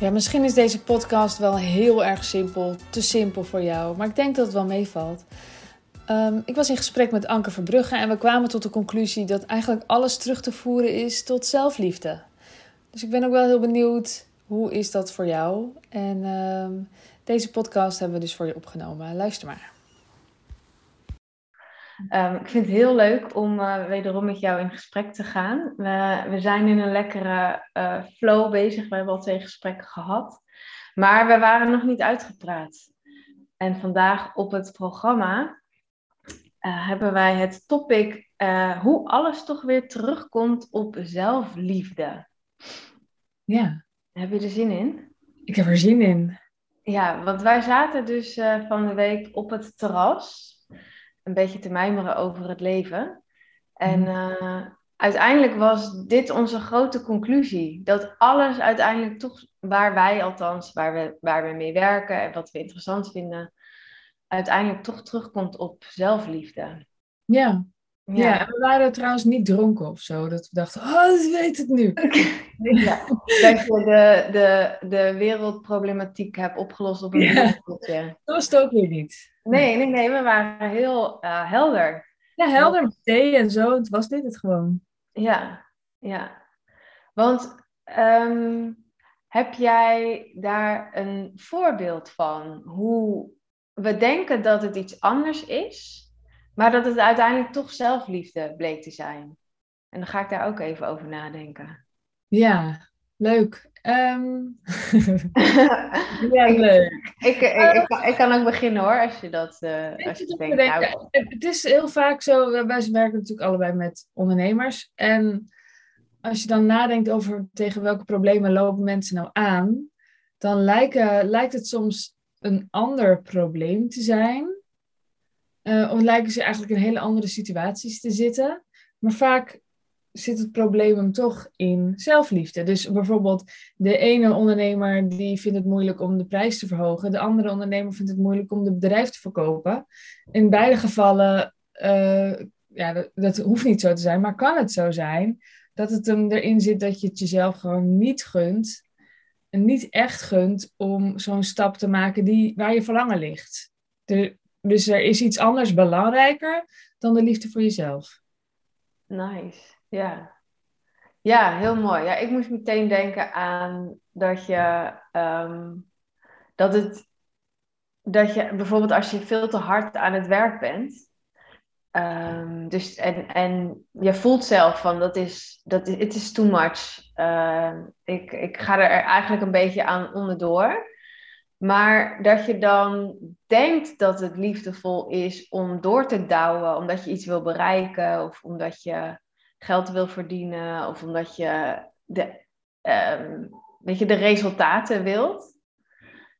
Ja, misschien is deze podcast wel heel erg simpel, te simpel voor jou, maar ik denk dat het wel meevalt. Um, ik was in gesprek met Anke Verbrugge en we kwamen tot de conclusie dat eigenlijk alles terug te voeren is tot zelfliefde. Dus ik ben ook wel heel benieuwd, hoe is dat voor jou? En um, deze podcast hebben we dus voor je opgenomen. Luister maar. Um, ik vind het heel leuk om uh, wederom met jou in gesprek te gaan. We, we zijn in een lekkere uh, flow bezig. We hebben al twee gesprekken gehad. Maar we waren nog niet uitgepraat. En vandaag op het programma uh, hebben wij het topic hoe alles toch weer terugkomt op zelfliefde. Ja. Heb je er zin in? Ik heb er zin in. Ja, want wij zaten dus van de week op het terras een beetje te mijmeren over het leven. En uh, uiteindelijk was dit onze grote conclusie. Dat alles uiteindelijk toch, waar wij althans, waar we, waar we mee werken en wat we interessant vinden, uiteindelijk toch terugkomt op zelfliefde. Ja. Ja. ja, en we waren trouwens niet dronken of zo. Dat we dachten, oh, ik weet het nu. ja, dat je de, de, de wereldproblematiek hebt opgelost op een ja. Dat was het ook weer niet. Nee, nee, nee, we waren heel uh, helder. Ja, helder met thee en zo. Het was dit het gewoon. Ja, ja. Want um, heb jij daar een voorbeeld van hoe we denken dat het iets anders is, maar dat het uiteindelijk toch zelfliefde bleek te zijn? En dan ga ik daar ook even over nadenken. Ja, leuk. Um... ja, leuk. Ik, ik, ik, kan, ik, kan ook beginnen hoor, als je dat uh, als je denkt. Nou... Het is heel vaak zo, wij werken natuurlijk allebei met ondernemers. En als je dan nadenkt over tegen welke problemen lopen mensen nou aan, dan lijken, lijkt het soms een ander probleem te zijn. Uh, of lijken ze eigenlijk in hele andere situaties te zitten. Maar vaak zit het probleem hem toch in zelfliefde. Dus bijvoorbeeld de ene ondernemer die vindt het moeilijk om de prijs te verhogen. De andere ondernemer vindt het moeilijk om het bedrijf te verkopen. In beide gevallen, uh, ja, dat, hoeft niet zo te zijn, maar kan het zo zijn dat het hem erin zit dat je het jezelf gewoon niet gunt. En niet echt gunt om zo'n stap te maken die, waar je verlangen ligt. Dus er is iets anders belangrijker dan de liefde voor jezelf. Nice. Ja. Ja, heel mooi. Ja, ik moest meteen denken aan dat je, um, dat het, dat je bijvoorbeeld als je veel te hard aan het werk bent, um, dus en, en je voelt zelf van dat is, dat is, is too much. Uh, ik, ik ga er eigenlijk een beetje aan onderdoor. Maar dat je dan denkt dat het liefdevol is om door te douwen, omdat je iets wil bereiken of omdat je geld wil verdienen of omdat je de, um, weet je, de resultaten wilt.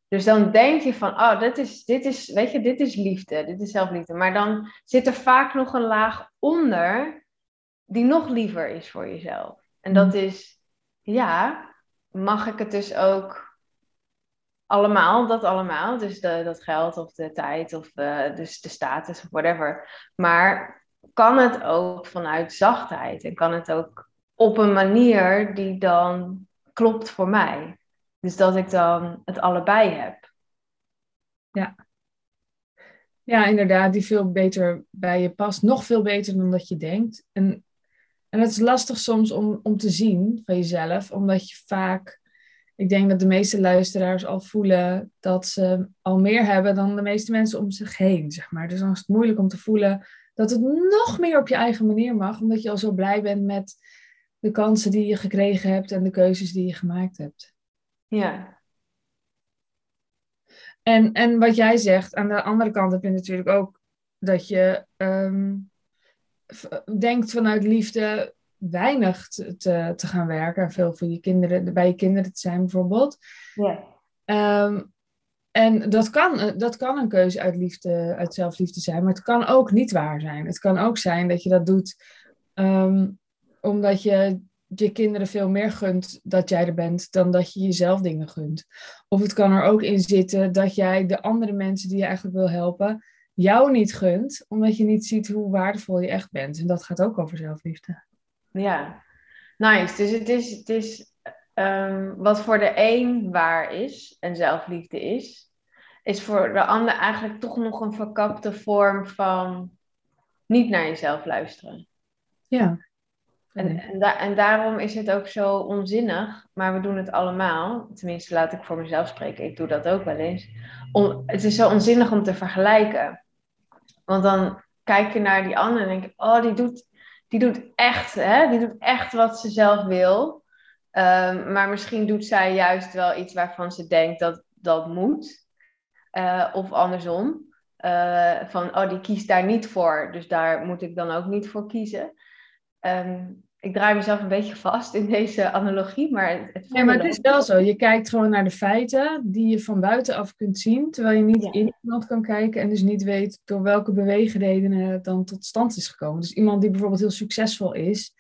Dus dan denk je van, oh, dit is, dit is, weet je, dit is liefde, dit is zelfliefde. Maar dan zit er vaak nog een laag onder die nog liever is voor jezelf. En dat mm. is, ja, mag ik het dus ook allemaal, dat allemaal. Dus de, dat geld of de tijd of de, dus de status of whatever. Maar kan het ook vanuit zachtheid en kan het ook op een manier die dan klopt voor mij. Dus dat ik dan het allebei heb. Ja. Ja, inderdaad, die veel beter bij je past. Nog veel beter dan dat je denkt. En, en het is lastig soms om, om te zien van jezelf, omdat je vaak ik denk dat de meeste luisteraars al voelen dat ze al meer hebben dan de meeste mensen om zich heen, zeg maar. Dus dan is het moeilijk om te voelen dat het nog meer op je eigen manier mag, omdat je al zo blij bent met de kansen die je gekregen hebt en de keuzes die je gemaakt hebt. Ja. En, en wat jij zegt, aan de andere kant heb je natuurlijk ook dat je um, denkt vanuit liefde weinig te, te, te, gaan werken en veel voor je kinderen, bij je kinderen te zijn bijvoorbeeld. Ja. Um, en dat kan, eh, dat kan een keuze uit, liefde, uit zelfliefde zijn, maar het kan ook niet waar zijn. Het kan ook zijn dat je dat doet um, omdat je je kinderen veel meer gunt dat jij er bent dan dat je jezelf dingen gunt. Of het kan er ook in zitten dat jij de andere mensen die je eigenlijk wil helpen, jou niet gunt, omdat je niet ziet hoe waardevol je echt bent. En dat gaat ook over zelfliefde. Ja, nice. Dus het is, het is ehm, wat voor de een waar is en zelfliefde is, is voor de ander eigenlijk toch nog een verkapte vorm van niet naar jezelf luisteren. Ja. En, en, en, daarom is het ook zo onzinnig, maar we doen het allemaal. Tenminste, laat ik voor mezelf spreken, ik doe dat ook wel eens. Om, het is zo onzinnig om te vergelijken. Want dan kijk je naar die ander en denk je, oh, die doet, die doet echt, hè? die doet echt wat ze zelf wil. Ehm, maar misschien doet zij juist wel iets waarvan ze denkt dat dat moet. Uh, of andersom. Uh, van, oh, die kiest daar niet voor, dus daar moet ik dan ook niet voor kiezen. Um, ik draai mezelf een beetje vast in deze analogie, maar het, het Ja, maar het is wel zo. Je kijkt gewoon naar de feiten die je van buitenaf kunt zien, terwijl je niet in iemand kan kijken en dus niet weet door welke beweegredenen het dan tot stand is gekomen. Dus iemand die bijvoorbeeld heel succesvol is,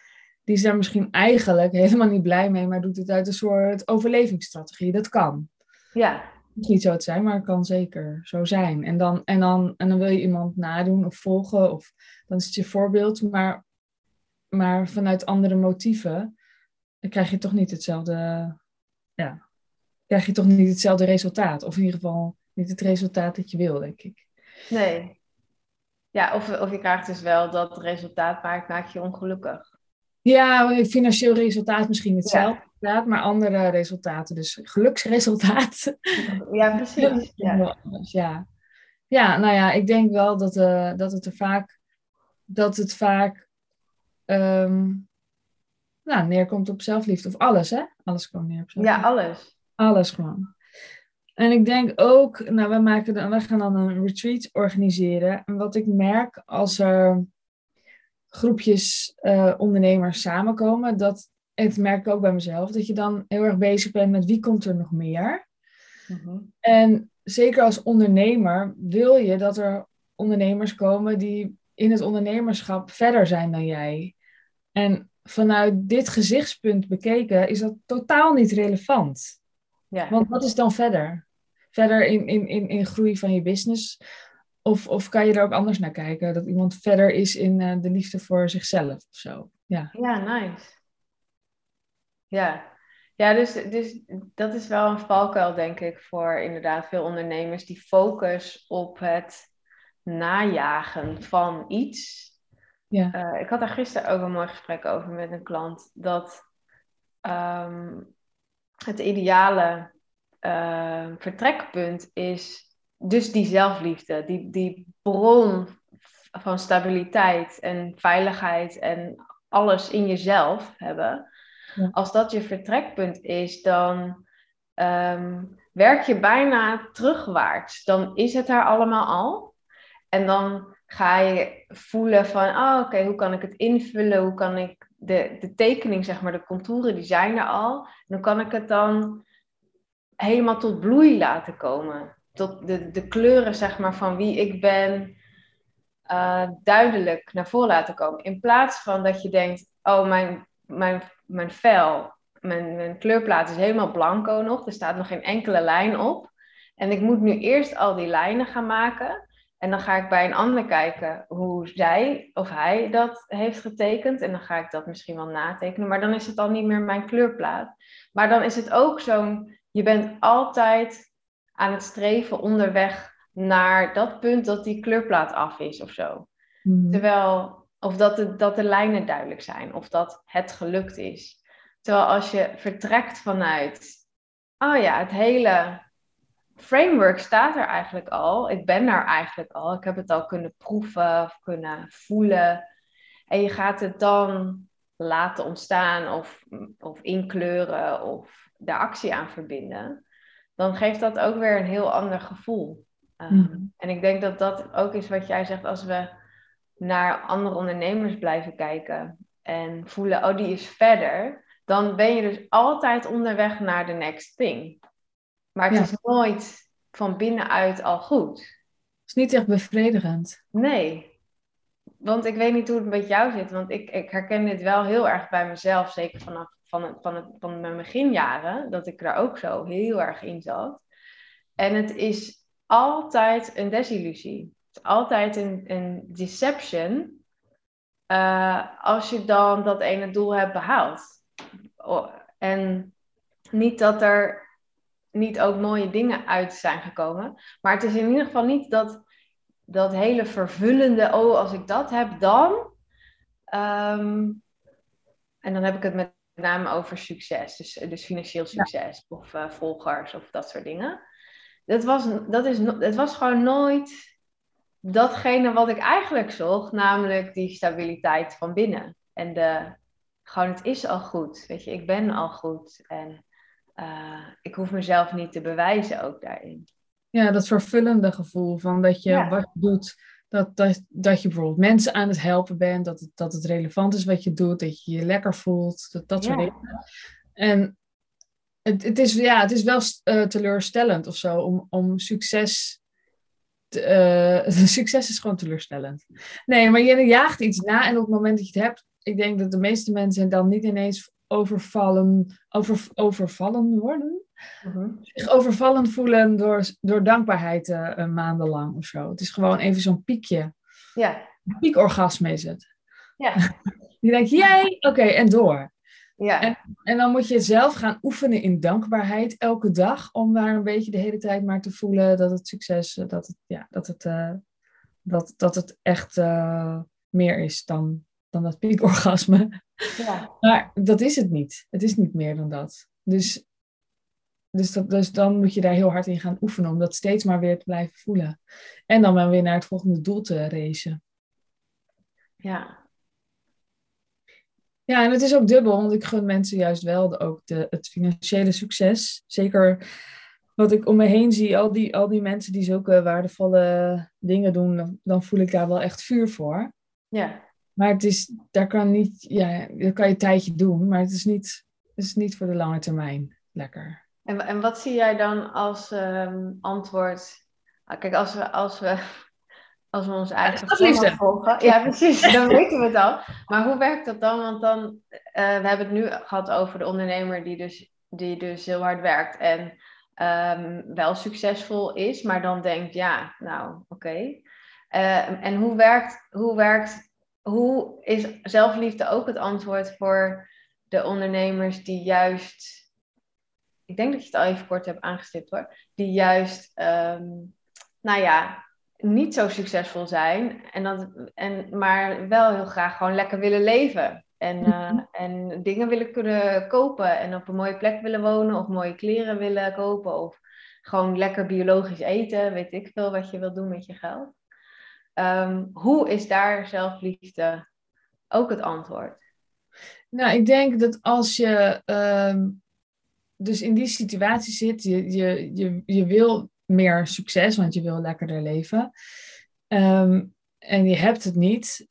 die is daar misschien eigenlijk helemaal niet blij mee, maar doet het uit een soort overlevingsstrategie. Dat kan. Ja. Het niet zo het zijn, maar het kan zeker zo zijn. En dan, en, dan, en dan wil je iemand nadoen of volgen, of dan is het je voorbeeld. Maar maar vanuit andere motieven, dan krijg je toch niet hetzelfde, ja, krijg je toch niet hetzelfde resultaat. Of in ieder geval niet het resultaat dat je wil, denk ik. Nee. Ja, of, of je krijgt dus wel dat resultaat maakt, maakt je ongelukkig. Ja, financieel resultaat misschien hetzelfde, ja. maar andere resultaten. Dus geluksresultaat. Ja, precies. Ja. ja. ja, nou ja, ik denk wel dat, uh, dat het er vaak, dat het vaak um, nou, neerkomt op zelfliefde. Of alles, hè? Alles komt neer op zelfliefde. Ja, alles. Alles gewoon. En ik denk ook, nou, we, maken we gaan dan een retreat organiseren. En wat ik merk als er groepjes uh, ondernemers samenkomen, dat, het merk ik ook bij mezelf, dat je dan heel erg bezig bent met wie komt er nog meer. Mm En zeker als ondernemer wil je dat er ondernemers komen die in het ondernemerschap verder zijn dan jij. En vanuit dit gezichtspunt bekeken is dat totaal niet relevant. Ja. Want wat is dan verder? Verder in, in, in, in groei van je business? Of, of kan je er ook anders naar kijken? Dat iemand verder is in uh, de liefde voor zichzelf of zo. Ja, ja nice. Ja, ja dus, dus dat is wel een valkuil, denk ik, voor inderdaad veel ondernemers. Die focus op het najagen van iets ja. Uh, ik had daar gisteren ook een mooi gesprek over met een klant. Dat um, het ideale uh, vertrekpunt is dus die zelfliefde. Die, die bron van stabiliteit en veiligheid en alles in jezelf hebben. Ja. Als dat je vertrekpunt is, dan um, werk je bijna terugwaarts. Dan is het er allemaal al. En dan ga je voelen van, oh, oké, hoe kan ik het invullen? Hoe kan ik de, de tekening, zeg maar, de contouren, die zijn er al. En dan kan ik het dan helemaal tot bloei laten komen. Tot de, de kleuren, zeg maar, van wie ik ben, uh, duidelijk naar voren laten komen. In plaats van dat je denkt, oh, mijn, mijn, mijn vel, mijn, mijn kleurplaat is helemaal blanco nog. Er staat nog geen enkele lijn op. En ik moet nu eerst al die lijnen gaan maken. En dan ga ik bij een ander kijken hoe zij of hij dat heeft getekend. En dan ga ik dat misschien wel natekenen. Maar dan is het al niet meer mijn kleurplaat. Maar dan is het ook zo'n, je bent altijd aan het streven onderweg naar dat punt dat die kleurplaat af is of zo. Mhm. Terwijl, of dat de, dat de lijnen duidelijk zijn. Of dat het gelukt is. Terwijl als je vertrekt vanuit, oh ja, het hele framework staat er eigenlijk al. Ik ben daar eigenlijk al. Ik heb het al kunnen proeven of kunnen voelen. En je gaat het dan laten ontstaan of, of inkleuren of de actie aan verbinden. Dan geeft dat ook weer een heel ander gevoel. Um, mm. En ik denk dat dat ook is wat jij zegt als we naar andere ondernemers blijven kijken en voelen, oh die is verder. Dan ben je dus altijd onderweg naar de next thing. Maar het is nooit van binnenuit al goed. Het is niet echt bevredigend. Nee. Want ik weet niet hoe het met jou zit. Want ik, ik herken dit wel heel erg bij mezelf. Zeker vanaf van, van, het, van mijn beginjaren. Dat ik daar ook zo heel erg in zat. En het is altijd een desillusie. Het is altijd een, een deception. Uh, als je dan dat ene doel hebt behaald. En niet dat er niet ook mooie dingen uit zijn gekomen. Maar het is in ieder geval niet dat, dat hele vervullende, oh, als ik dat heb, dan. Ehm, en dan heb ik het met name over succes, dus, dus financieel succes of uh, volgers of dat soort dingen. Dat was, dat is, het was gewoon nooit datgene wat ik eigenlijk zocht, namelijk die stabiliteit van binnen. En de, gewoon, het is al goed, weet je, ik ben al goed. En uh, ik hoef mezelf niet te bewijzen ook daarin. Ja, dat vervullende gevoel van dat je wat je doet, dat, dat, dat je bijvoorbeeld mensen aan het helpen bent, dat het, dat het relevant is wat je doet, dat je je lekker voelt, dat, dat soort dingen. En het, het, is, ja, het is wel uh, teleurstellend of zo om, om succes. Te, uh, succes is gewoon teleurstellend. Nee, maar je jaagt iets na en op het moment dat je het hebt, ik denk dat de meeste mensen dan niet ineens overvallen, over, overvallen worden. Uh Zich overvallen voelen door, door dankbaarheid uh, maandenlang of zo. Het is gewoon even zo'n piekje. Ja. Een piekorgasme is het. Ja. Die denkt, jij, oké, en door. Ja. En, en dan moet je zelf gaan oefenen in dankbaarheid elke dag, om daar een beetje de hele tijd maar te voelen dat het succes, eh, dat het, ja, dat het, uh, dat, dat het echt meer is dan, dan dat piekorgasme. Ja. Maar dat is het niet. Het is niet meer dan dat. Dus, dus, dat, dus dan moet je daar heel hard in gaan oefenen om dat steeds maar weer te blijven voelen. En dan maar weer naar het volgende doel te racen. Ja. Ja, en het is ook dubbel, want ik gun mensen juist wel ook de, het financiële succes. Zeker wat ik om me heen zie, al die, al die mensen die zulke waardevolle dingen doen, dan, dan voel ik daar wel echt vuur voor. Ja. Maar het is, daar kan niet, ja, dat kan je een tijdje doen, maar het is niet, het is niet voor de lange termijn lekker. En, en wat zie jij dan als um, antwoord? Ah, kijk, als we, als we, als we ons eigen ja, volgen. Ja, precies, dan weten we het al. Maar hoe werkt dat dan? Want dan, uh, we hebben het nu gehad over de ondernemer die dus, die dus heel hard werkt en um, wel succesvol is, maar dan denkt, ja, nou, oké. Okay. Uh, en hoe werkt, hoe werkt hoe is zelfliefde ook het antwoord voor de ondernemers die juist, ik denk dat je het al even kort hebt aangestipt hoor, die juist, um, nou ja, niet zo succesvol zijn, en dat, en, maar wel heel graag gewoon lekker willen leven. En, uh, en dingen willen kunnen kopen en op een mooie plek willen wonen of mooie kleren willen kopen of gewoon lekker biologisch eten, weet ik veel wat je wil doen met je geld. Um, hoe is daar zelfliefde ook het antwoord? Nou, ik denk dat als je um, dus in die situatie zit, je, je, je, je wil meer succes, want je wil lekkerder leven. Um, en je hebt het niet.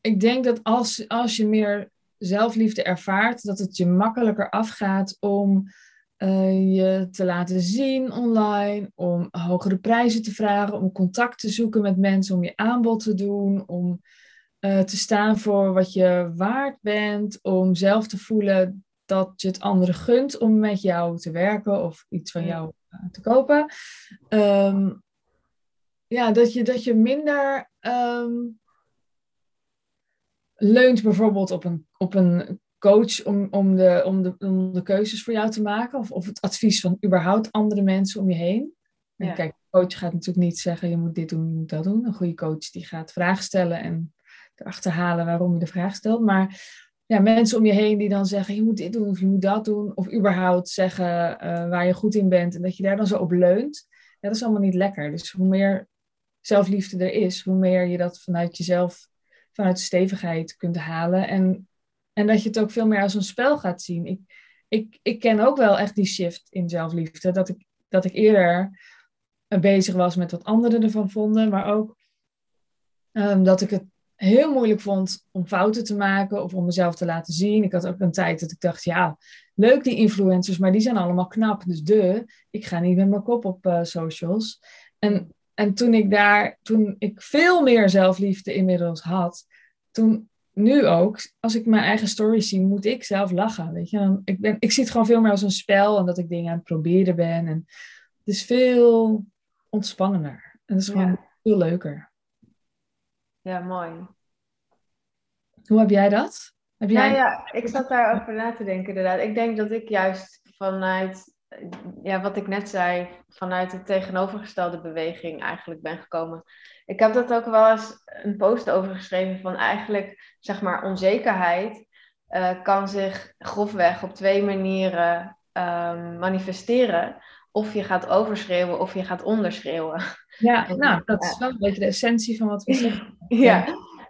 ik denk dat als, als je meer zelfliefde ervaart, dat het je makkelijker afgaat om uh, je te laten zien online, om hogere prijzen te vragen, om contact te zoeken met mensen, om je aanbod te doen, om uh, te staan voor wat je waard bent, om zelf te voelen dat je het anderen gunt om met jou te werken of iets van jou uh, te kopen. Um, ja, dat je, dat je minder um, leunt bijvoorbeeld op een, op een coach om, om, de, om, de, om de keuzes voor jou te maken? Of, of het advies van überhaupt andere mensen om je heen? En kijk, een coach gaat natuurlijk niet zeggen, je moet dit doen, je moet dat doen. Een goede coach die gaat vragen stellen en erachter halen waarom je de vraag stelt. Maar ja, mensen om je heen die dan zeggen, je moet dit doen of je moet dat doen. Of überhaupt zeggen uh, waar je goed in bent en dat je daar dan zo op leunt. Ja, dat is allemaal niet lekker. Dus hoe meer zelfliefde er is, hoe meer je dat vanuit jezelf, vanuit de stevigheid kunt halen. En en dat je het ook veel meer als een spel gaat zien. Ik, ik, ik ken ook wel echt die shift in zelfliefde. Dat ik, dat ik eerder bezig was met wat anderen ervan vonden. Maar ook um, dat ik het heel moeilijk vond om fouten te maken of om mezelf te laten zien. Ik had ook een tijd dat ik dacht, ja, leuk die influencers, maar die zijn allemaal knap. Dus de, ik ga niet met mijn kop op uh, socials. En, en toen ik daar, toen ik veel meer zelfliefde inmiddels had, toen nu ook, als ik mijn eigen stories zie, moet ik zelf lachen. Weet je? Dan, ik, ben, ik zie het gewoon veel meer als een spel en dat ik dingen aan het proberen ben. En het is veel ontspannender. En het is gewoon ja. veel leuker. Ja, mooi. Hoe heb jij dat? Heb Ja, jij... ja, ik zat daarover na te denken inderdaad. Ik denk dat ik juist vanuit, ja, wat ik net zei, vanuit de tegenovergestelde beweging eigenlijk ben gekomen. Ik heb dat ook wel eens een post over geschreven van eigenlijk, zeg maar, onzekerheid eh, kan zich grofweg op twee manieren ehm, manifesteren. Of je gaat overschreeuwen of je gaat onderschreeuwen. Ja, nou, dat is wel een beetje de essentie van wat we zeggen. Ja,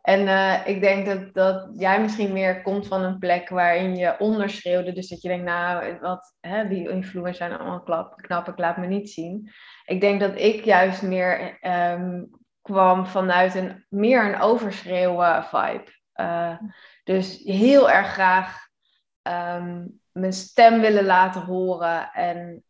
en eh, ik denk dat, dat jij misschien meer komt van een plek waarin je onderschreeuwde. Dus dat je denkt, nou, wat, hè, die influencers zijn allemaal klap, knap, ik laat me niet zien. Ik denk dat ik juist meer ehm, kwam vanuit een meer een overschreeuwen vibe. Eh, dus heel erg graag ehm, mijn stem willen laten horen en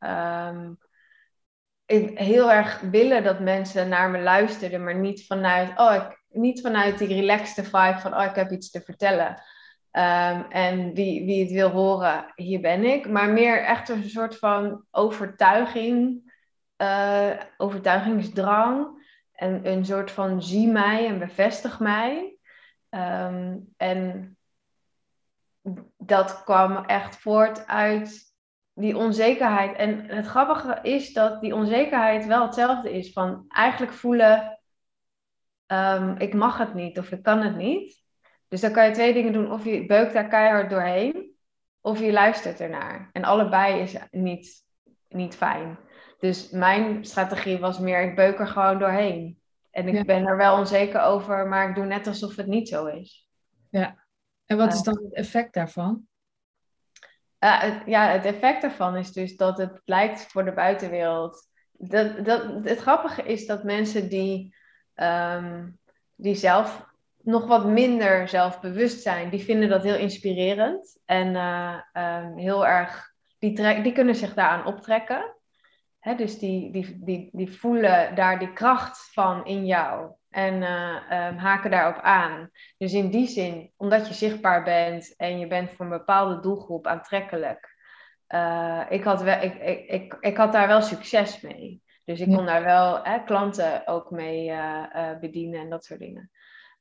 ik heel erg willen dat mensen naar me luisterden, maar niet vanuit, oh, ik, niet vanuit die relaxte vibe van, oh, ik heb iets te vertellen. Ehm, en wie, wie het wil horen, hier ben ik. Maar meer echt een soort van overtuiging, uh, overtuigingsdrang. En een soort van zie mij en bevestig mij. Um, en dat kwam echt voort uit die onzekerheid. En het grappige is dat die onzekerheid wel hetzelfde is. Van eigenlijk voelen, um, ik mag het niet of ik kan het niet. Dus dan kan je twee dingen doen. Of je beukt daar keihard doorheen, of je luistert ernaar. En allebei is niet, niet fijn. Dus mijn strategie was meer, ik beuk er gewoon doorheen. En ik ja. ben er wel onzeker over, maar ik doe net alsof het niet zo is. Ja. En wat is dan het effect daarvan? Uh, het, ja, het effect daarvan is dus dat het lijkt voor de buitenwereld. Dat, dat, het grappige is dat mensen die, um, die zelf nog wat minder zelfbewust zijn, die vinden dat heel inspirerend. En uh, um, heel erg, die, trek, die kunnen zich daaraan optrekken. Dus die, die, die, die voelen daar die kracht van in jou en uh, um, haken daarop aan. Dus in die zin, omdat je zichtbaar bent en je bent voor een bepaalde doelgroep aantrekkelijk, uh, ik, had wel, ik, ik, ik, ik had daar wel succes mee. Dus ik kon daar wel hè, klanten ook mee uh, bedienen en dat soort dingen.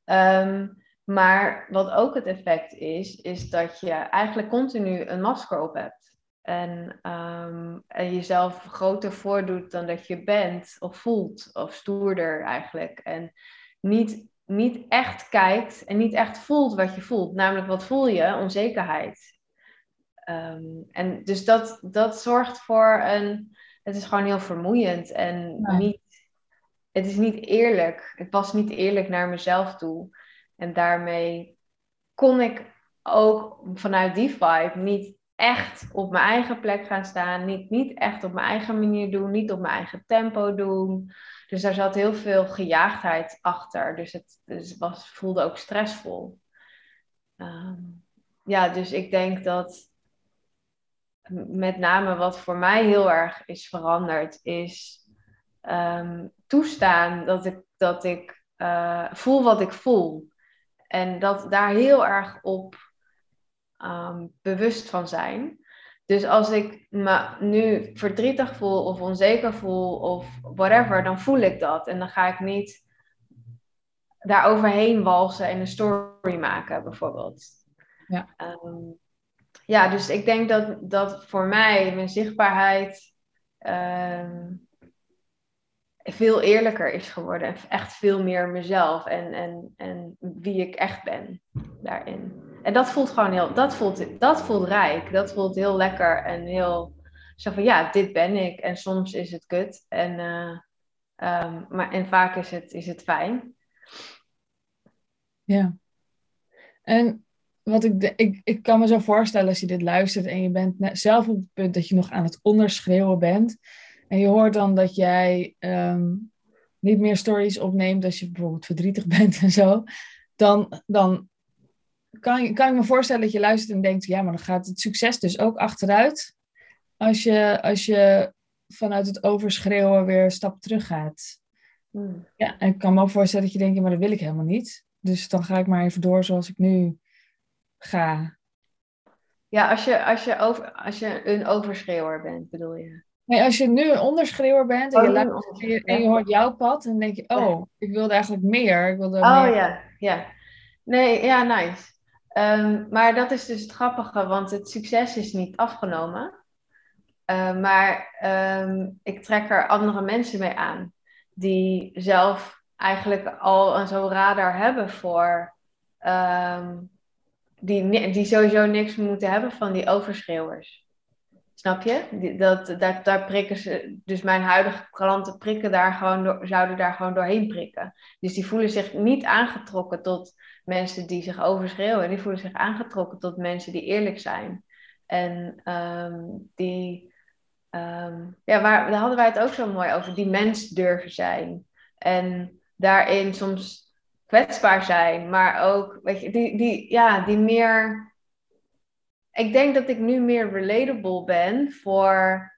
Um, maar wat ook het effect is, is dat je eigenlijk continu een masker op hebt. En, um, en jezelf groter voordoet dan dat je bent of voelt, of stoerder eigenlijk. En niet, niet echt kijkt en niet echt voelt wat je voelt. Namelijk, wat voel je? Onzekerheid. Um, en dus dat, dat zorgt voor een. Het is gewoon heel vermoeiend en niet. Het is niet eerlijk. Het was niet eerlijk naar mezelf toe. En daarmee kon ik ook vanuit die vibe niet echt op mijn eigen plek gaan staan. Niet, niet echt op mijn eigen manier doen. Niet op mijn eigen tempo doen. Dus daar zat heel veel gejaagdheid achter. Dus het dus was, voelde ook stressvol. Um, ja, dus ik denk dat met name wat voor mij heel erg is veranderd, is um, toestaan dat ik, dat ik uh, voel wat ik voel. En dat daar heel erg op um, bewust van zijn. Dus als ik me nu verdrietig voel of onzeker voel of whatever, dan voel ik dat. En dan ga ik niet daar overheen walsen en een story maken, bijvoorbeeld. Ja, um, ja dus ik denk dat, dat voor mij mijn zichtbaarheid um, veel eerlijker is geworden. En echt veel meer mezelf en, en, en wie ik echt ben daarin. En dat voelt gewoon heel, dat voelt, dat voelt rijk. Dat voelt heel lekker en heel zo van ja, dit ben ik. En soms is het kut. En, uh, um, maar, en vaak is het, is het fijn. Ja. En wat ik, ik, ik kan me zo voorstellen als je dit luistert en je bent zelf op het punt dat je nog aan het onderschreeuwen bent. En je hoort dan dat jij um, niet meer stories opneemt als je bijvoorbeeld verdrietig bent en zo. Dan, dan kan, kan ik me voorstellen dat je luistert en denkt, ja, maar dan gaat het succes dus ook achteruit. Als je, als je vanuit het overschreeuwen weer een stap terug gaat. Hmm. Ja, en ik kan me ook voorstellen dat je denkt, ja, maar dat wil ik helemaal niet. Dus dan ga ik maar even door zoals ik nu ga. Ja, als je, als je, over, als je een overschreeuwer bent, bedoel je? Nee, als je nu een onderschreeuwer bent en, oh, je, luistert, en, je, en je hoort jouw pad, dan denk je, oh, ik wilde eigenlijk meer. Ik wilde oh meer. ja, ja. Nee, ja, nice. Ehm, maar dat is dus het grappige, want het succes is niet afgenomen. Uh, maar ehm, ik trek er andere mensen mee aan. Die zelf eigenlijk al een zo'n radar hebben voor. Ehm, die, die sowieso niks moeten hebben van die overschreeuwers. Snap je? Dat, daar, daar prikken ze, dus mijn huidige klanten prikken daar gewoon door, zouden daar gewoon doorheen prikken. Dus die voelen zich niet aangetrokken tot mensen die zich overschreeuwen. Die voelen zich aangetrokken tot mensen die eerlijk zijn. En um, die, um, ja, waar, daar hadden wij het ook zo mooi over, die mens durven zijn. En daarin soms kwetsbaar zijn, maar ook, weet je, die, die, ja, die meer ik denk dat ik nu meer relatable ben voor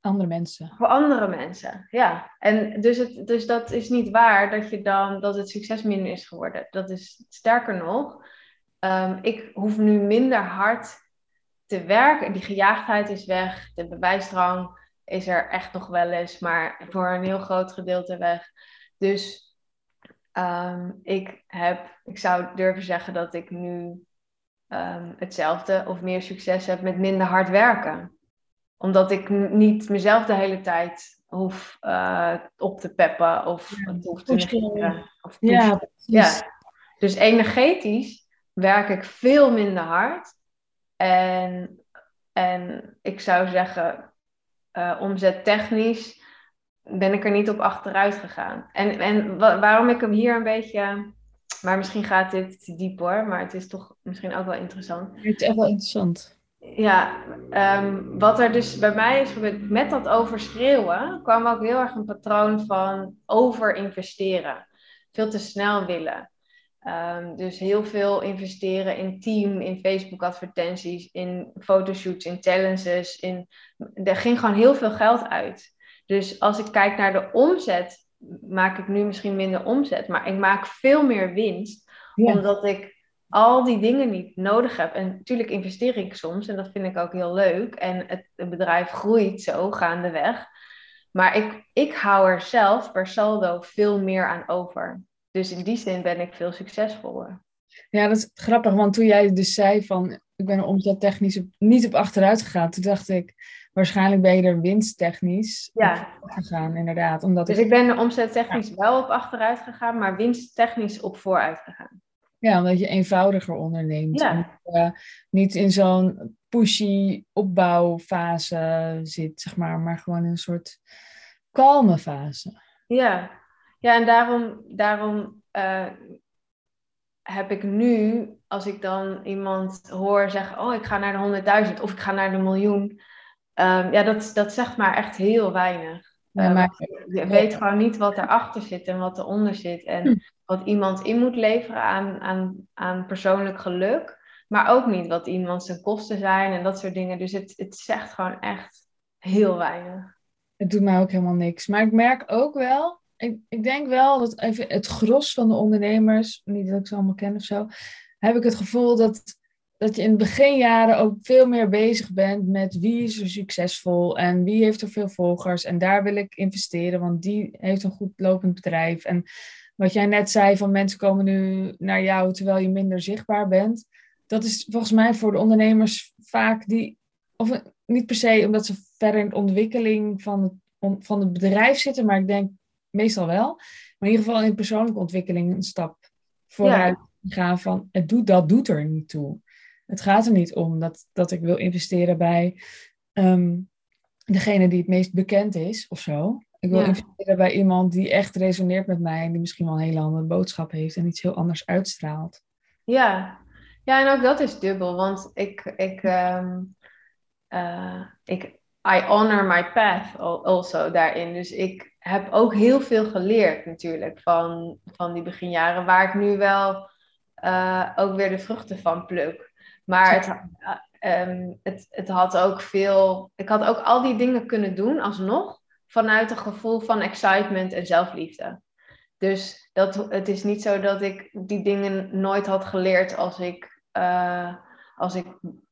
andere mensen. Voor andere mensen, ja. En dus, het, dus dat is niet waar dat, je dan, dat het succes minder is geworden. Dat is sterker nog. Um, ik hoef nu minder hard te werken. Die gejaagdheid is weg. De bewijsdrang is er echt nog wel eens, maar voor een heel groot gedeelte weg. Dus um, ik heb, ik zou durven zeggen dat ik nu um, hetzelfde of meer succes heb met minder hard werken. Omdat ik niet mezelf de hele tijd hoef uh, op te peppen of ja, hoef te negeren. Of ja, ja, dus energetisch werk ik veel minder hard. En, en ik zou zeggen, uh, omzettechnisch ben ik er niet op achteruit gegaan. En, en waarom ik hem hier een beetje maar misschien gaat dit te diep hoor, maar het is toch misschien ook wel interessant. Het is echt wel interessant. Ja, um, wat er dus bij mij is gebeurd met dat overschreeuwen, kwam ook heel erg een patroon van overinvesteren. Veel te snel willen. Um, dus heel veel investeren in team, in Facebook advertenties, in fotoshoots, in challenges. In, er ging gewoon heel veel geld uit. Dus als ik kijk naar de omzet maak ik nu misschien minder omzet, maar ik maak veel meer winst, omdat ik al die dingen niet nodig heb. En natuurlijk investeer ik soms, en dat vind ik ook heel leuk. En het, het bedrijf groeit zo gaandeweg. Maar ik, ik hou er zelf per saldo veel meer aan over. Dus in die zin ben ik veel succesvoller. Ja, dat is grappig, want toen jij dus zei van ik ben er omzettechnisch niet op achteruit gegaan, toen dacht ik, waarschijnlijk ben je er winsttechnisch ja. gegaan, inderdaad. Omdat dus ik, ben omzettechnisch wel op achteruit gegaan, maar winsttechnisch op vooruit gegaan. Ja, omdat je eenvoudiger onderneemt. Ja. uh, niet in zo'n pushy opbouwfase zit, zeg maar, maar gewoon in een soort kalme fase. Ja, ja en daarom, daarom uh, heb ik nu, als ik dan iemand hoor zeggen: Oh, ik ga naar de 100.000 of ik ga naar de miljoen. Um, ja, dat, dat zegt maar echt heel weinig. Ehm. Je weet gewoon niet wat erachter zit en wat eronder zit. En hm. wat iemand in moet leveren aan, aan, aan persoonlijk geluk. Maar ook niet wat iemand zijn kosten zijn en dat soort dingen. Dus het, het zegt gewoon echt heel weinig. Het doet mij ook helemaal niks. Maar ik merk ook wel, ik, ik denk wel dat even het gros van de ondernemers, niet dat ik ze allemaal ken of zo, heb ik het gevoel dat dat je in de beginjaren ook veel meer bezig bent met wie is er succesvol en wie heeft er veel volgers. En daar wil ik investeren, want die heeft een goed lopend bedrijf. En wat jij net zei, van mensen komen nu naar jou terwijl je minder zichtbaar bent. Dat is volgens mij voor de ondernemers vaak die, of niet per se omdat ze verder in de ontwikkeling van het, van het bedrijf zitten, maar ik denk meestal wel. Maar in ieder geval in persoonlijke ontwikkeling een stap vooruit gaan van het doet, dat doet er niet toe. Het gaat er niet om dat, dat ik wil investeren bij ehm, degene die het meest bekend is of zo. Ik wil investeren bij iemand die echt resoneert met mij en die misschien wel een hele andere boodschap heeft en iets heel anders uitstraalt. Ja, ja en ook dat is dubbel, want ik, ik, um, ik I honor my path also daarin. Dus ik heb ook heel veel geleerd natuurlijk van, van die beginjaren, waar ik nu wel uh, ook weer de vruchten van pluk. Maar het, um, het, het had ook veel. Ik had ook al die dingen kunnen doen alsnog vanuit een gevoel van excitement en zelfliefde. Dus dat, het is niet zo dat ik die dingen nooit had geleerd als ik, uh, als ik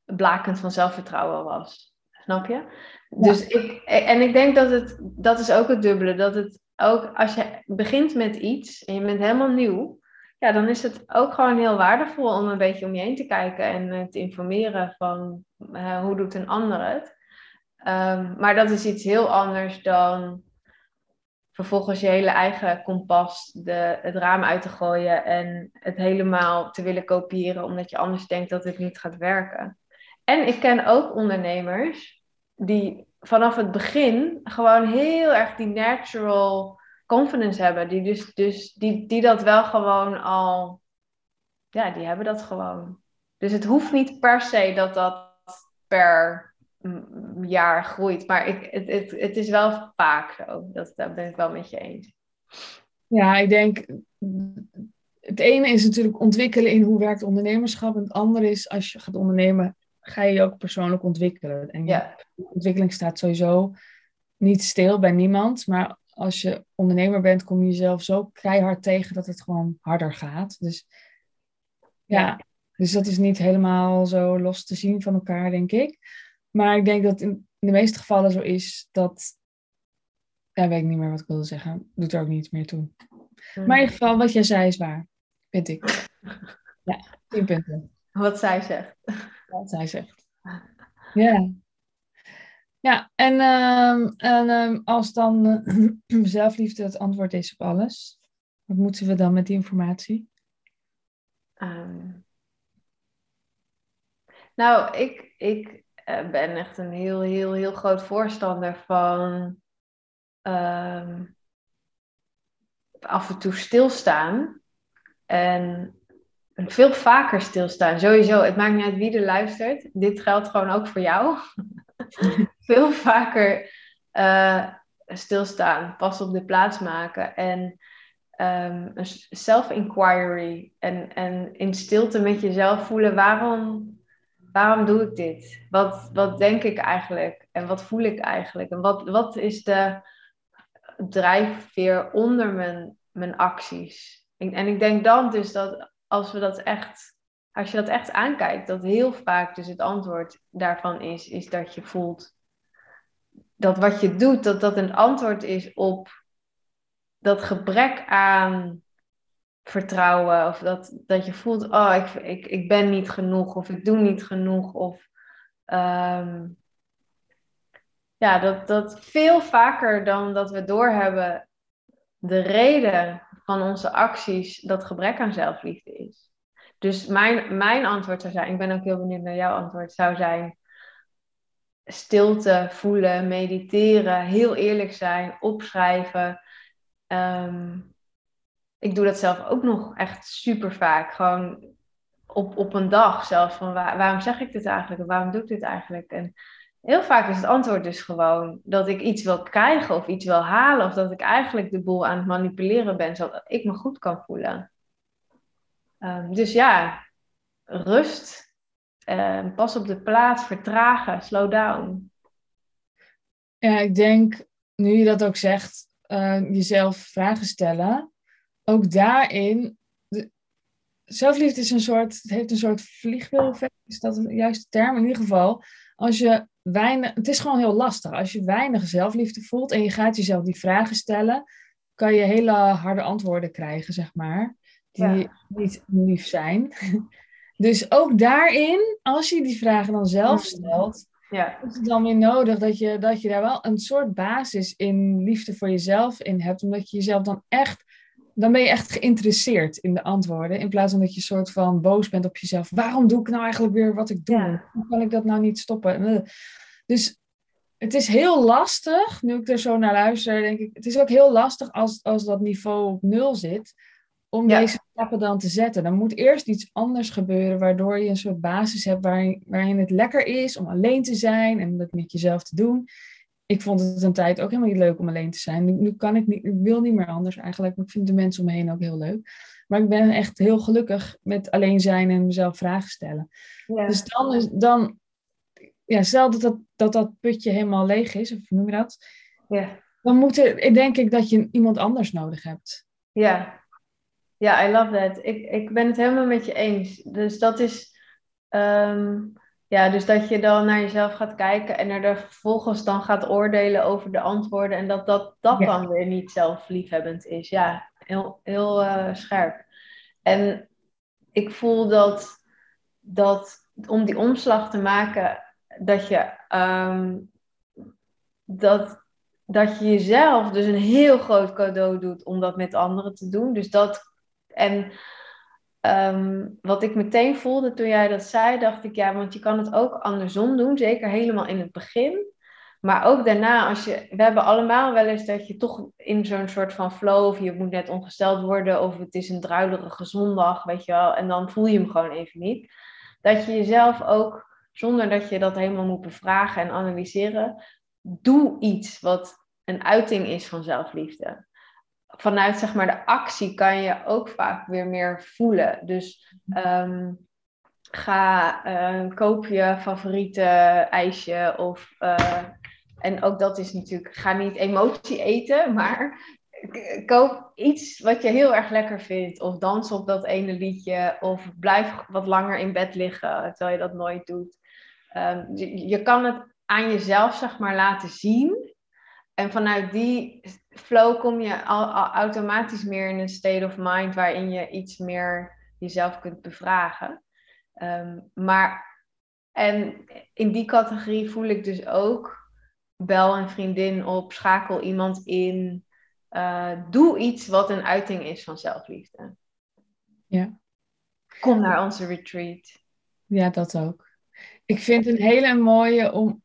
blakend van zelfvertrouwen was. Snap je? Dus ik, en ik denk dat het, dat is ook het dubbele, dat het ook als je begint met iets en je bent helemaal nieuw, ja, dan is het ook gewoon heel waardevol om een beetje om je heen te kijken en eh, te informeren van uh, hoe doet een ander het. Um, maar dat is iets heel anders dan vervolgens je hele eigen kompas de, het raam uit te gooien en het helemaal te willen kopiëren omdat je anders denkt dat het niet gaat werken. En ik ken ook ondernemers die vanaf het begin gewoon heel erg die natural confidence hebben. Die, dus, dus, die, die dat wel gewoon al, ja, die hebben dat gewoon. Dus het hoeft niet per se dat dat per jaar groeit. Maar ik, het, het, het is wel vaak zo. Dat, daar ben ik wel met je eens. Ja, ik denk. Het ene is natuurlijk ontwikkelen in hoe werkt ondernemerschap. En het andere is als je gaat ondernemen, ga je je ook persoonlijk ontwikkelen. En ja. ontwikkeling staat sowieso niet stil bij niemand. Maar als je ondernemer bent, kom je jezelf zo keihard tegen dat het gewoon harder gaat. Dus ja, dus dat is niet helemaal zo los te zien van elkaar, denk ik. Maar ik denk dat in de meeste gevallen zo is dat. Ja, weet ik niet meer wat ik wilde zeggen. Doet er ook niet meer toe. Maar in ieder geval, wat jij zei is waar. Vind ik. Ja, tien punten. Wat zij zegt. Wat zij zegt. Ja. Ja, en, uh, en uh, als dan uh, zelfliefde het antwoord is op alles, wat moeten we dan met die informatie? Um, nou, ik, ik uh, ben echt een heel, heel, heel groot voorstander van af en toe stilstaan. En veel vaker stilstaan. Sowieso, het maakt niet uit wie er luistert. Dit geldt gewoon ook voor jou. veel vaker uh, stilstaan, pas op de plaats maken. En um, een self-inquiry. En, en in stilte met jezelf voelen waarom waarom doe ik dit? Wat, wat denk ik eigenlijk? En wat voel ik eigenlijk? En wat, wat is de drijfveer onder mijn, mijn acties? En, en ik denk dan dus dat als we dat echt, als je dat echt aankijkt, dat heel vaak dus het antwoord daarvan is, is dat je voelt dat wat je doet, dat dat een antwoord is op dat gebrek aan vertrouwen. Of dat, dat je voelt, oh, ik, ik, ik ben niet genoeg. Of ik doe niet genoeg. Of um, ja, dat, dat veel vaker dan dat we doorhebben de reden van onze acties dat gebrek aan zelfliefde is. Dus mijn, mijn antwoord zou zijn, ik ben ook heel benieuwd naar jouw antwoord, zou zijn stilte voelen, mediteren, heel eerlijk zijn, opschrijven. Um, ik doe dat zelf ook nog echt super vaak. Gewoon op, op een dag zelfs. Van waarom zeg ik dit eigenlijk? En waarom doe ik dit eigenlijk? En heel vaak is het antwoord dus gewoon dat ik iets wil krijgen of iets wil halen. Of dat ik eigenlijk de boel aan het manipuleren ben, zodat ik me goed kan voelen. Um, dus ja, rust. Uh, pas op de plaats, vertragen, slow down. Ja, ik denk, nu je dat ook zegt, uh, jezelf vragen stellen ook daarin, de, zelfliefde is een soort, het heeft een soort vliegwiel-effect, is dat een juiste term? In ieder geval, als je weinig, het is gewoon heel lastig. Als je weinig zelfliefde voelt en je gaat jezelf die vragen stellen, kan je hele harde antwoorden krijgen, zeg maar, die niet lief zijn. Dus ook daarin, als je die vragen dan zelf stelt, ja. is het dan weer nodig dat je, dat je daar wel een soort basis in liefde voor jezelf in hebt. Omdat je jezelf dan echt dan ben je echt geïnteresseerd in de antwoorden. In plaats van dat je soort van boos bent op jezelf. Waarom doe ik nou eigenlijk weer wat ik doe? Hoe kan ik dat nou niet stoppen? Eh. Dus het is heel lastig, nu ik er zo naar luister, denk ik. Het is ook heel lastig als, als dat niveau op nul zit. Om deze stappen dan te zetten. Dan moet eerst iets anders gebeuren, waardoor je een soort basis hebt waarin, waarin het lekker is om alleen te zijn en dat met jezelf te doen ik vond het een tijd ook helemaal niet leuk om alleen te zijn. Nu, nu, kan ik niet, ik wil niet meer anders eigenlijk. Maar ik vind de mensen om me heen ook heel leuk. Maar ik ben echt heel gelukkig met alleen zijn en mezelf vragen stellen. Ja. Dus dan, is, dan ja, stel dat dat, dat dat putje helemaal leeg is, of hoe noem je dat? Ja. Dan moet er, denk ik dat je iemand anders nodig hebt. Ja, ja, I love that. Ik, ik ben het helemaal met je eens. Dus dat is. Ehm, ja, dus dat je dan naar jezelf gaat kijken en er vervolgens dan gaat oordelen over de antwoorden en dat dat, dat dan weer niet zelfliefhebbend is. Ja, heel, heel uh, scherp. En ik voel dat, dat om die omslag te maken, dat je, ehm, dat, dat je jezelf dus een heel groot cadeau doet om dat met anderen te doen. Dus dat, en Ehm, wat ik meteen voelde toen jij dat zei, dacht ik ja, want je kan het ook andersom doen, zeker helemaal in het begin. Maar ook daarna, als je, we hebben allemaal wel eens dat je toch in zo'n soort van flow, of je moet net ongesteld worden, of het is een druilerige zondag, weet je wel, en dan voel je hem gewoon even niet. Dat je jezelf ook, zonder dat je dat helemaal moet bevragen en analyseren, doe iets wat een uiting is van zelfliefde vanuit zeg maar de actie kan je ook vaak weer meer voelen. Dus um, ga uh, koop je favoriete ijsje of uh, en ook dat is natuurlijk ga niet emotie eten, maar koop iets wat je heel erg lekker vindt of dans op dat ene liedje of blijf wat langer in bed liggen terwijl je dat nooit doet. Um, je, je kan het aan jezelf zeg maar laten zien en vanuit die flow kom je al, automatisch meer in een state of mind waarin je iets meer jezelf kunt bevragen. Ehm, maar, en in die categorie voel ik dus ook, bel een vriendin op, schakel iemand in, uh, doe iets wat een uiting is van zelfliefde. Ja. Kom naar onze retreat. Ja, dat ook. Ik vind een hele mooie om,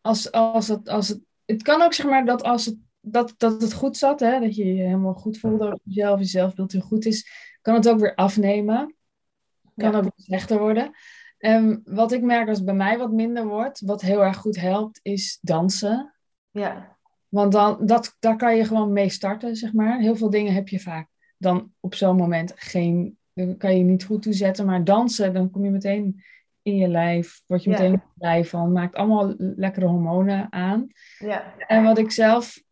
als, als, het, als het het kan ook zeg maar dat als het, dat, dat het goed zat, hè, dat je je helemaal goed voelde over jezelf, je zelfbeeld heel goed is, kan het ook weer afnemen. Kan ook weer slechter worden. Um, wat ik merk als het bij mij wat minder wordt, wat heel erg goed helpt, is dansen. Ja. Want dan, dat, daar kan je gewoon mee starten, zeg maar. Heel veel dingen heb je vaak dan op zo'n moment geen, kan je niet goed toezetten. Maar dansen, dan kom je meteen in je lijf, word je meteen blij van, maakt allemaal lekkere hormonen aan. Ja. En wat ik zelf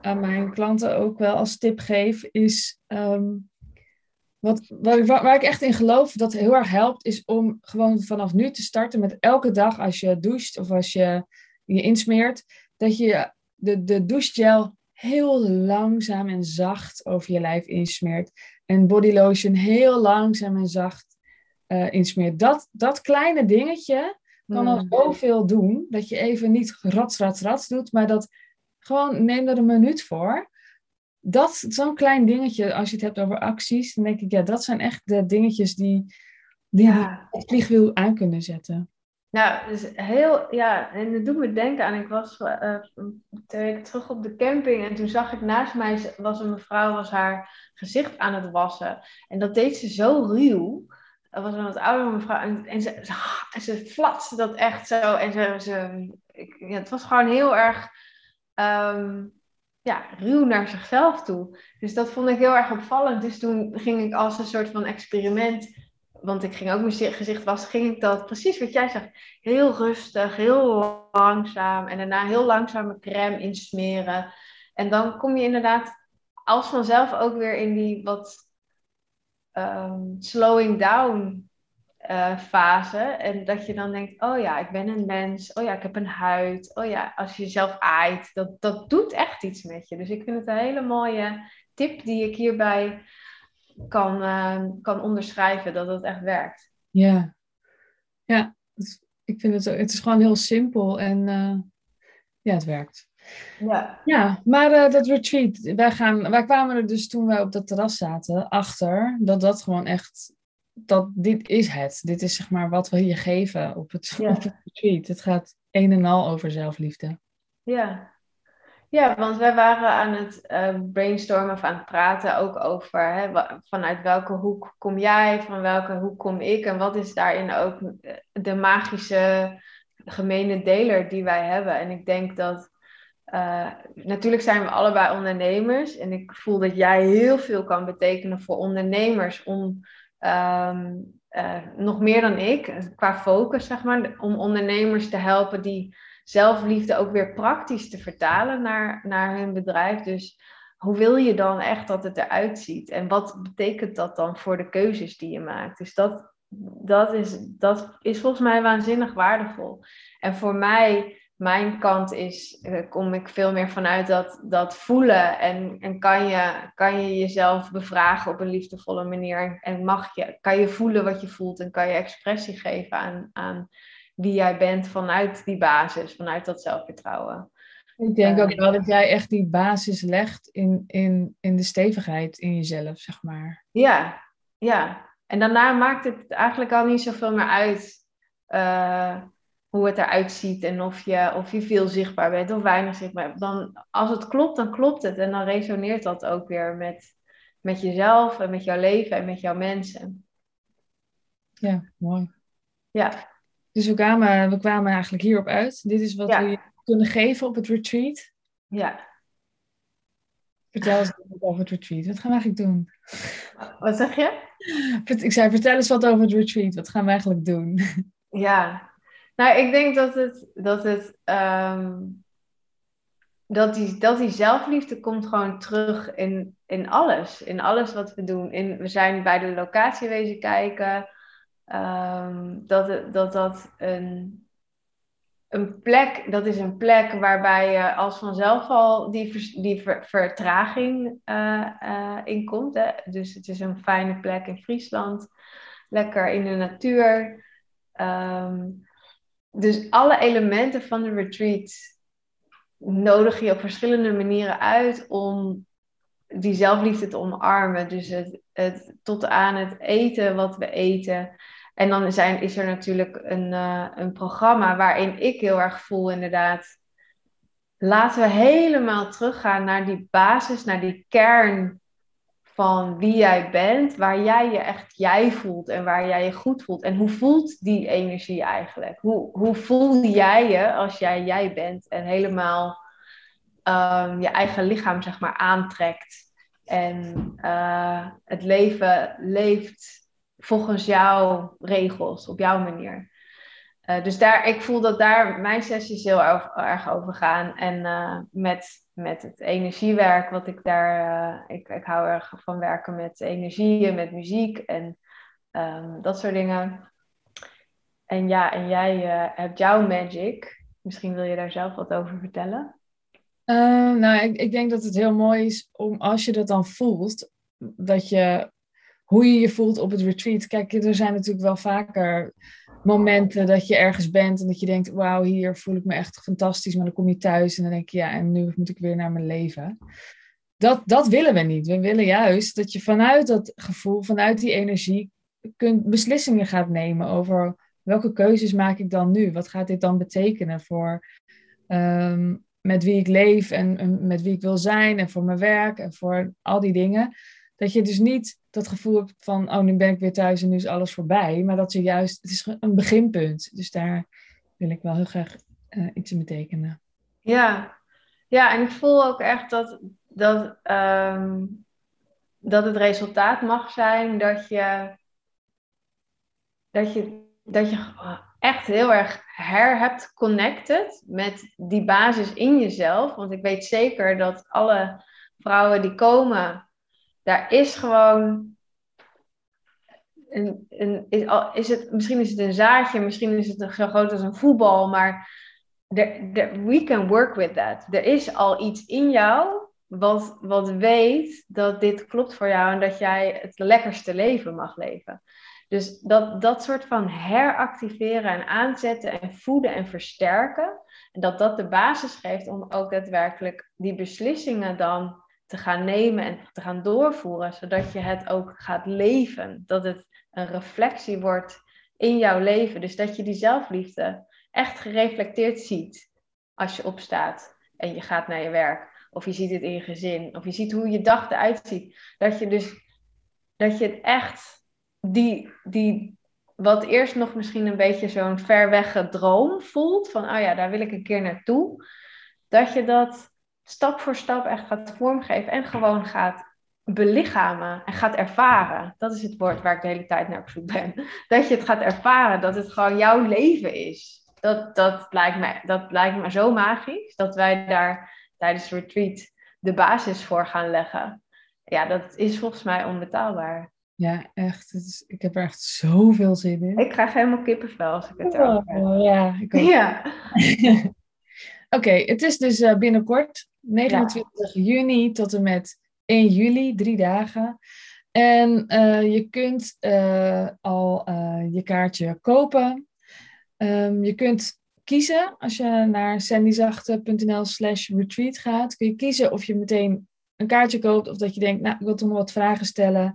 aan mijn klanten ook wel als tip geef, is ehm, wat, waar, waar, ik echt in geloof dat heel erg helpt, is om gewoon vanaf nu te starten met elke dag als je doucht of als je je insmeert, dat je de, de douchegel heel langzaam en zacht over je lijf insmeert. En body lotion heel langzaam en zacht uh, insmeert. Dat, dat kleine dingetje kan al hmm. zoveel doen. Dat je even niet rats, rats, rats doet, maar dat gewoon neem er een minuut voor. Dat, zo'n klein dingetje, als je het hebt over acties, dan denk ik, ja, dat zijn echt de dingetjes die, die ja. het vliegwiel aan kunnen zetten. Nou, dus heel, ja, en dat doet me denken aan, ik was uh, twee weken terug op de camping en toen zag ik naast mij, was een mevrouw, was haar gezicht aan het wassen. En dat deed ze zo ruw. Dat was een wat oudere mevrouw. En, ze, ze, flatste dat echt zo. En ze, ik, ja, het was gewoon heel erg um, ja, ruw naar zichzelf toe. Dus dat vond ik heel erg opvallend. Dus toen ging ik als een soort van experiment. Want ik ging ook mijn gezicht wassen. Ging ik dat precies wat jij zegt. Heel rustig, heel langzaam. En daarna heel langzaam mijn crème insmeren. En dan kom je inderdaad als vanzelf ook weer in die wat um, slowing down uh, fase. En dat je dan denkt, oh ja, ik ben een mens. Oh ja, ik heb een huid. Oh ja, als je jezelf aait, dat, dat doet echt iets met je. Dus ik vind het een hele mooie tip die ik hierbij kan, uh, kan onderschrijven, dat het echt werkt. Ja, ja ik vind het, het is gewoon heel simpel en uh, ja, het werkt. Ja, ja maar uh, dat retreat, wij, gaan, wij kwamen er dus toen wij op dat terras zaten achter dat dat gewoon echt, dat dit is het. Dit is zeg maar wat we je geven op het, op het retreat. Het gaat een en al over zelfliefde. Ja, ja, want wij waren aan het uh, brainstormen of aan het praten ook over hè, vanuit welke hoek kom jij, van welke hoek kom ik en wat is daarin ook de magische gemene deler die wij hebben. En ik denk dat uh, natuurlijk zijn we allebei ondernemers en ik voel dat jij heel veel kan betekenen voor ondernemers om um, uh, nog meer dan ik, qua focus zeg maar, om ondernemers te helpen die zelfliefde ook weer praktisch te vertalen naar, naar hun bedrijf. Dus hoe wil je dan echt dat het eruit ziet en wat betekent dat dan voor de keuzes die je maakt? Dus dat, dat, is, dat is volgens mij waanzinnig waardevol. En voor mij mijn kant is, uh, kom ik veel meer vanuit dat, dat voelen. En, en kan, je, kan je jezelf bevragen op een liefdevolle manier. En mag je, kan je voelen wat je voelt en kan je expressie geven aan, aan wie jij bent vanuit die basis, vanuit dat zelfvertrouwen. Ik denk ook wel dat jij echt die basis legt in, in, in de stevigheid in jezelf, zeg maar. Ja, ja. En daarna maakt het eigenlijk al niet zoveel meer uit uh, hoe het eruit ziet en of je, of je veel zichtbaar bent of weinig zichtbaar bent. Dan, als het klopt, dan klopt het. En dan resoneert dat ook weer met, met jezelf en met jouw leven en met jouw mensen. Ja, mooi. Ja. Dus we kwamen, we kwamen eigenlijk hierop uit. Dit is wat we kunnen geven op het retreat. Ja. Vertel eens over het retreat. Wat gaan we eigenlijk doen? Wat zeg je? Ik zei, vertel eens wat over het retreat. Wat gaan we eigenlijk doen? Ja, nou, ik denk dat het, dat het, um, dat die, dat die zelfliefde komt gewoon terug in, in alles. In alles wat we doen. In, we zijn bij de locatie wezen kijken. Um, dat, dat dat een, een plek, dat is een plek waarbij je als vanzelf al die, die vertraging uh, uh, in komt. Hè? Dus het is een fijne plek in Friesland. Lekker in de natuur. Um, dus alle elementen van de retreat nodig je op verschillende manieren uit om die zelfliefde te omarmen. Dus het, het, tot aan het eten wat we eten. En dan zijn, is er natuurlijk een, uh, een programma waarin ik heel erg voel inderdaad. Laten we helemaal teruggaan naar die basis, naar die kern van wie jij bent, waar jij je echt jij voelt en waar jij je goed voelt. En hoe voelt die energie eigenlijk? Hoe, hoe voel jij je als jij jij bent en helemaal um, je eigen lichaam zeg maar aantrekt en uh, het leven leeft volgens jouw regels, op jouw manier. Uh, dus daar, ik voel dat daar mijn sessies heel erg, over gaan. En uh, met met het energiewerk, wat ik daar, uh, ik, ik hou erg van werken met energie met muziek en um, dat soort dingen. En ja, en jij uh, hebt jouw magic. Misschien wil je daar zelf wat over vertellen? Uh, nou, ik, ik denk dat het heel mooi is om als je dat dan voelt, dat je hoe je je voelt op het retreat. Kijk, er zijn natuurlijk wel vaker momenten dat je ergens bent en dat je denkt, wauw, hier voel ik me echt fantastisch, maar dan kom je thuis en dan denk je, ja, en nu moet ik weer naar mijn leven. Dat, dat willen we niet. We willen juist dat je vanuit dat gevoel, vanuit die energie, kunt, beslissingen gaat nemen over welke keuzes maak ik dan nu? Wat gaat dit dan betekenen voor ehm, met wie ik leef en, en met wie ik wil zijn en voor mijn werk en voor al die dingen. Dat je dus niet dat gevoel hebt van, oh, nu ben ik weer thuis en nu is alles voorbij. Maar dat ze juist, het is een beginpunt. Dus daar wil ik wel heel graag uh, iets in betekenen. Ja. ja, en ik voel ook echt dat, dat, um, dat het resultaat mag zijn dat je, dat je, dat je echt heel erg her hebt connected met die basis in jezelf. Want ik weet zeker dat alle vrouwen die komen daar is gewoon. Een, een, is, is het, misschien is het een zaadje, misschien is het zo groot als een voetbal, maar we can work with that. Er is al iets in jou wat, wat weet dat dit klopt voor jou en dat jij het lekkerste leven mag leven. Dus dat, dat soort van heractiveren en aanzetten en voeden en versterken. En dat dat de basis geeft om ook daadwerkelijk die beslissingen dan te gaan nemen en te gaan doorvoeren, zodat je het ook gaat leven. Dat het een reflectie wordt in jouw leven. Dus dat je die zelfliefde echt gereflecteerd ziet als je opstaat en je gaat naar je werk. Of je ziet het in je gezin. Of je ziet hoe je dag eruit ziet. Dat je dus dat je het echt die, die wat eerst nog misschien een beetje zo'n ver droom voelt. Van oh ja, daar wil ik een keer naartoe. Dat je dat stap voor stap echt gaat vormgeven en gewoon gaat belichamen en gaat ervaren. Dat is het woord waar ik de hele tijd naar op zoek ben. Dat je het gaat ervaren, dat het gewoon jouw leven is. Dat, dat, lijkt, me, dat lijkt me zo magisch, dat wij daar tijdens de retreat de basis voor gaan leggen. Ja, dat is volgens mij onbetaalbaar. Ja, echt. Is, ik heb er echt zoveel zin in. Ik krijg helemaal kippenvel als ik het oh, heb. Ja, ik ook. Ja. Oké, het is dus uh, binnenkort, 29 juni tot en met 1 juli, drie dagen. En uh, je kunt uh, al je kaartje kopen. Um, je kunt kiezen, als je naar sandyzachte.nl slash retreat gaat, kun je kiezen of je meteen een kaartje koopt of dat je denkt, nou, ik wil toch nog wat vragen stellen.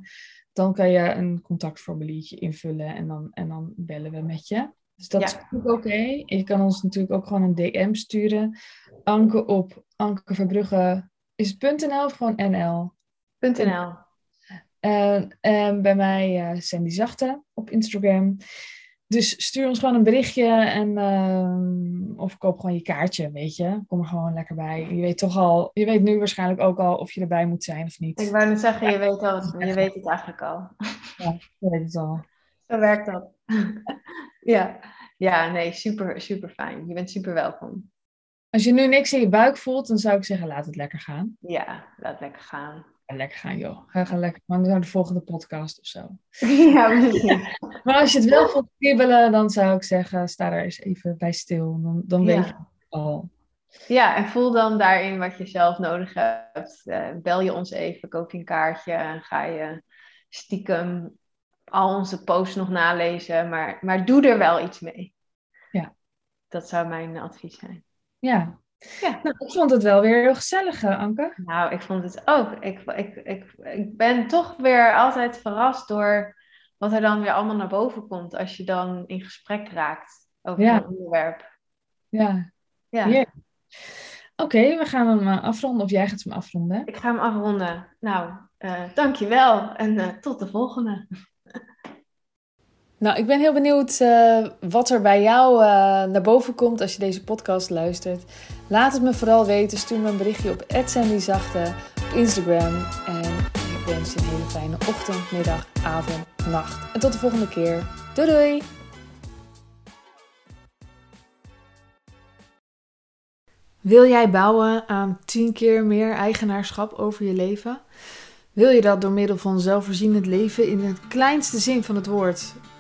Dan kan je een contactformuliertje invullen en dan, en dan bellen we met je. Dus dat is ook oké. Je kan ons natuurlijk ook gewoon een DM sturen. Anke op Anke Is het .nl of gewoon NL? .nl. En, en bij mij uh, Sandy Zachte op Instagram. Dus stuur ons gewoon een berichtje en uh, of koop gewoon je kaartje, weet je. Kom er gewoon lekker bij. Je weet toch al, je weet nu waarschijnlijk ook al of je erbij moet zijn of niet. Ik wou net zeggen, je weet, al, je weet het eigenlijk al. Ja, je weet het al. Zo werkt dat. ja. ja, nee, super, super fijn. Je bent super welkom. Als je nu niks in je buik voelt, dan zou ik zeggen, laat het lekker gaan. Ja, laat lekker gaan. Ja, lekker gaan, joh. Ga, ga lekker maar naar de volgende podcast of zo. ja, misschien. maar als je het wel voelt kibbelen, dan zou ik zeggen, sta daar eens even bij stil. Dan, dan weet je het al. Ja, en voel dan daarin wat je zelf nodig hebt. Uh, bel je ons even, koop je een kaartje en ga je stiekem al onze posts nog nalezen. Maar, maar doe er wel iets mee. Ja. Dat zou mijn advies zijn. Ja, ja. Nou, ik vond het wel weer heel gezellig, eh, Anke. Nou, ik vond het ook. Ik, ik, ik, ik ben toch weer altijd verrast door wat er dan weer allemaal naar boven komt als je dan in gesprek raakt over ja. een onderwerp. Ja. Ja. Oké, we gaan hem eh, afronden. Of jij gaat hem afronden? Ik ga hem afronden. Nou, uh, dankjewel en uh, tot de volgende. Nou, ik ben heel benieuwd uh, wat er bij jou uh, naar boven komt als je deze podcast luistert. Laat het me vooral weten. Stuur me een berichtje op @sandyzachte op Instagram. En ik wens je een hele fijne ochtend, middag, avond, nacht. En tot de volgende keer. Doei doei! Wil jij bouwen aan 10 keer meer eigenaarschap over je leven? Wil je dat door middel van zelfvoorzienend leven in het kleinste zin van het woord,